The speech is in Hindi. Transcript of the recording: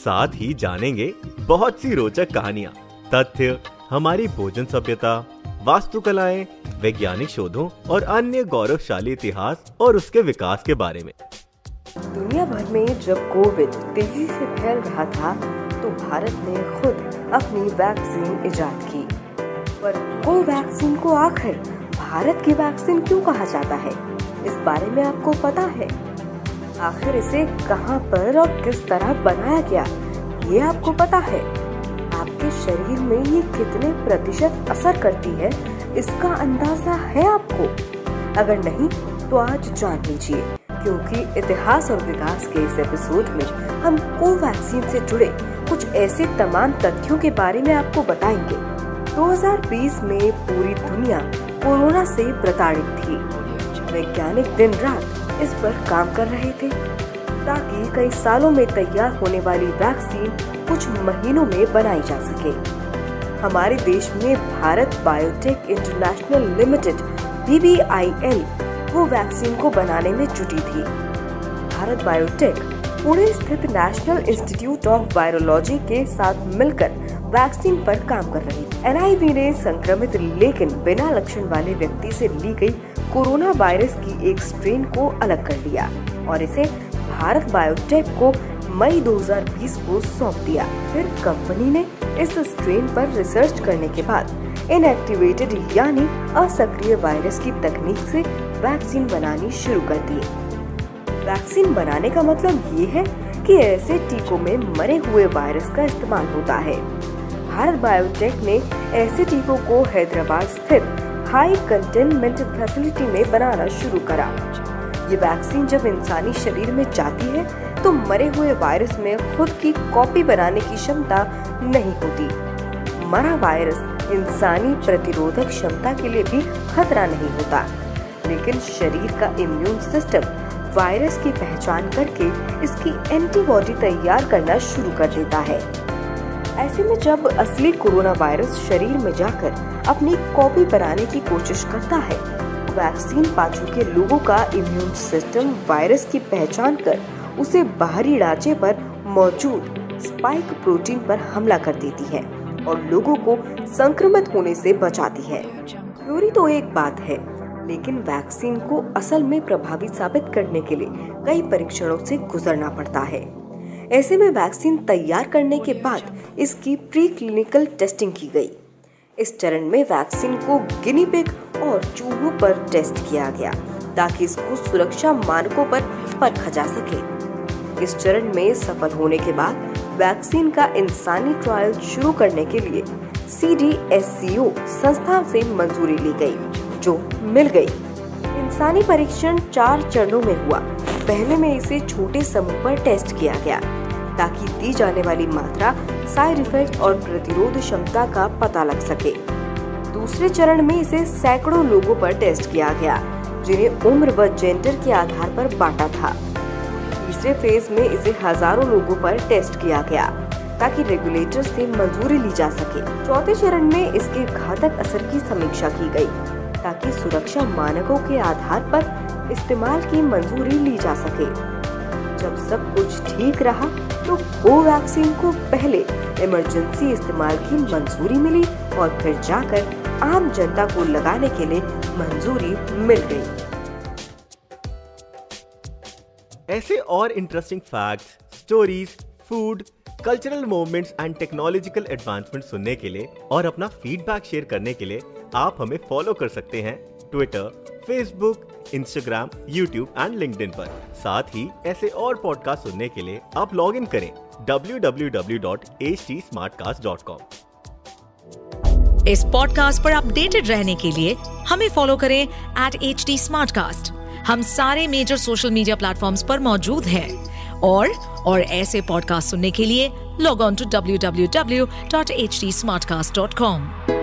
साथ ही जानेंगे बहुत सी रोचक कहानियाँ, तथ्य, हमारी भोजन सभ्यता, वास्तुकलाएँ, वैज्ञानिक शोधों और अन्य गौरवशाली इतिहास और उसके विकास के बारे में। दुनिया भर में जब कोविड तेज़ी से फैल रहा था तो भारत ने खुद अपनी वैक्सीन इजाद की। पर को वैक्सीन को आखिर भारत की वैक्सीन क्यों कहा जाता है? इस बारे में आपको पता है। आखिर इसे कहाँ पर और किस तरह बनाया गया, ये आपको पता है। आपके शरीर में ये कितने प्रतिशत असर करती है, इसका अंदाज़ा है आपको। अगर नहीं तो आज जान लीजिए, क्योंकि इतिहास और विकास के इस एपिसोड में हम कोवैक्सीन से जुड़े कुछ ऐसे तमाम तथ्यों के बारे में आपको बताएँगे। 2020 में पूरी दुनिया कोरोना से प्रताड़ित थी। वैज्ञानिक दिन रात इस पर काम कर रहे थे। ताकि कई सालों में तैयार होने वाली वैक्सीन कुछ महीनों में बनाई जा सके। हमारे देश में भारत बायोटेक इंटरनेशनल लिमिटेड बी वो वैक्सीन को बनाने में जुटी थी। भारत बायोटेक पुणे स्थित नेशनल इंस्टीट्यूट ऑफ़ वायरोलॉजी के साथ मिलकर वैक्सीन पर काम कर रही एन ने संक्रमित लेकिन बिना लक्षण वाले व्यक्ति से ली गई कोरोना वायरस की एक स्ट्रेन को अलग कर लिया और इसे भारत बायोटेक को मई 2020 को सौंप दिया। फिर कंपनी ने इस स्ट्रेन पर रिसर्च करने के बाद इनएक्टिवेटेड यानी असक्रिय वायरस की तकनीक से वैक्सीन बनानी शुरू कर दी। वैक्सीन बनाने का मतलब ये है कि ऐसे टीकों में मरे हुए वायरस का इस्तेमाल होता है। भारत बायोटेक ने ऐसे टीकों को हैदराबाद स्थित हाई कंटेनमेंट फैसिलिटी में बनाना शुरू करा। ये वैक्सीन जब इंसानी शरीर में जाती है तो मरे हुए वायरस में खुद की कॉपी बनाने की क्षमता नहीं होती। मरा वायरस इंसानी प्रतिरोधक क्षमता के लिए भी खतरा नहीं होता। लेकिन शरीर का इम्यून सिस्टम वायरस की पहचान करके इसकी एंटीबॉडी तैयार करना शुरू कर देता है। ऐसे में जब असली कोरोना वायरस शरीर में जाकर अपनी कॉपी बनाने की कोशिश करता है, वैक्सीन पा चुके लोगों का इम्यून सिस्टम वायरस की पहचान कर उसे बाहरी ढांचे पर मौजूद स्पाइक प्रोटीन पर हमला कर देती है और लोगों को संक्रमित होने से बचाती है। थ्योरी तो एक बात है, लेकिन वैक्सीन को असल में प्रभावी साबित करने के लिए कई परीक्षणों से गुजरना पड़ता है। ऐसे में वैक्सीन तैयार करने के बाद इसकी प्री क्लिनिकल टेस्टिंग की गई। इस चरण में वैक्सीन को गिनी पिग और चूहों पर टेस्ट किया गया, ताकि इसको सुरक्षा मानकों पर परखा जा सके। इस चरण में सफल होने के बाद वैक्सीन का इंसानी ट्रायल शुरू करने के लिए सी डी एस सी ओ संस्था से मंजूरी ली गई, जो मिल गई। इंसानी परीक्षण चार चरणों में हुआ। पहले में इसे छोटे समूह पर टेस्ट किया गया। ताकि दी जाने वाली मात्रा साइड इफ़ेक्ट और प्रतिरोध क्षमता का पता लग सके। दूसरे चरण में इसे सैकड़ों लोगों पर टेस्ट किया गया, जिन्हें उम्र व जेंडर के आधार पर बांटा था। तीसरे फ़ेज़ में इसे हज़ारों लोगों पर टेस्ट किया गया, ताकि रेगुलेटर से मंजूरी ली जा सके। चौथे चरण में इसके घातक असर की समीक्षा की गई, ताकि सुरक्षा मानकों के आधार पर इस्तेमाल की मंजूरी ली जा सके। जब सब कुछ ठीक रहा तो कोवैक्सीन को पहले इमरजेंसी इस्तेमाल की मंजूरी मिली और फिर जाकर आम जनता को लगाने के लिए मंजूरी मिल गई। ऐसे और interesting facts, stories food cultural movements and technological advancement सुनने के लिए और अपना फीडबैक शेयर करने के लिए आप हमें फॉलो कर सकते हैं Twitter Facebook Instagram YouTube and link पर। साथ ही ऐसे और पॉडकास्ट सुनने के लिए आप लॉग इन करें www.htsmartcast.com इस पॉडकास्ट पर अपडेटेड रहने के लिए हमें फॉलो करें एट एच हम सारे मेजर सोशल मीडिया प्लेटफॉर्म पर मौजूद हैं। और और ऐसे पॉडकास्ट सुनने के लिए log on to www.htsmartcast.com.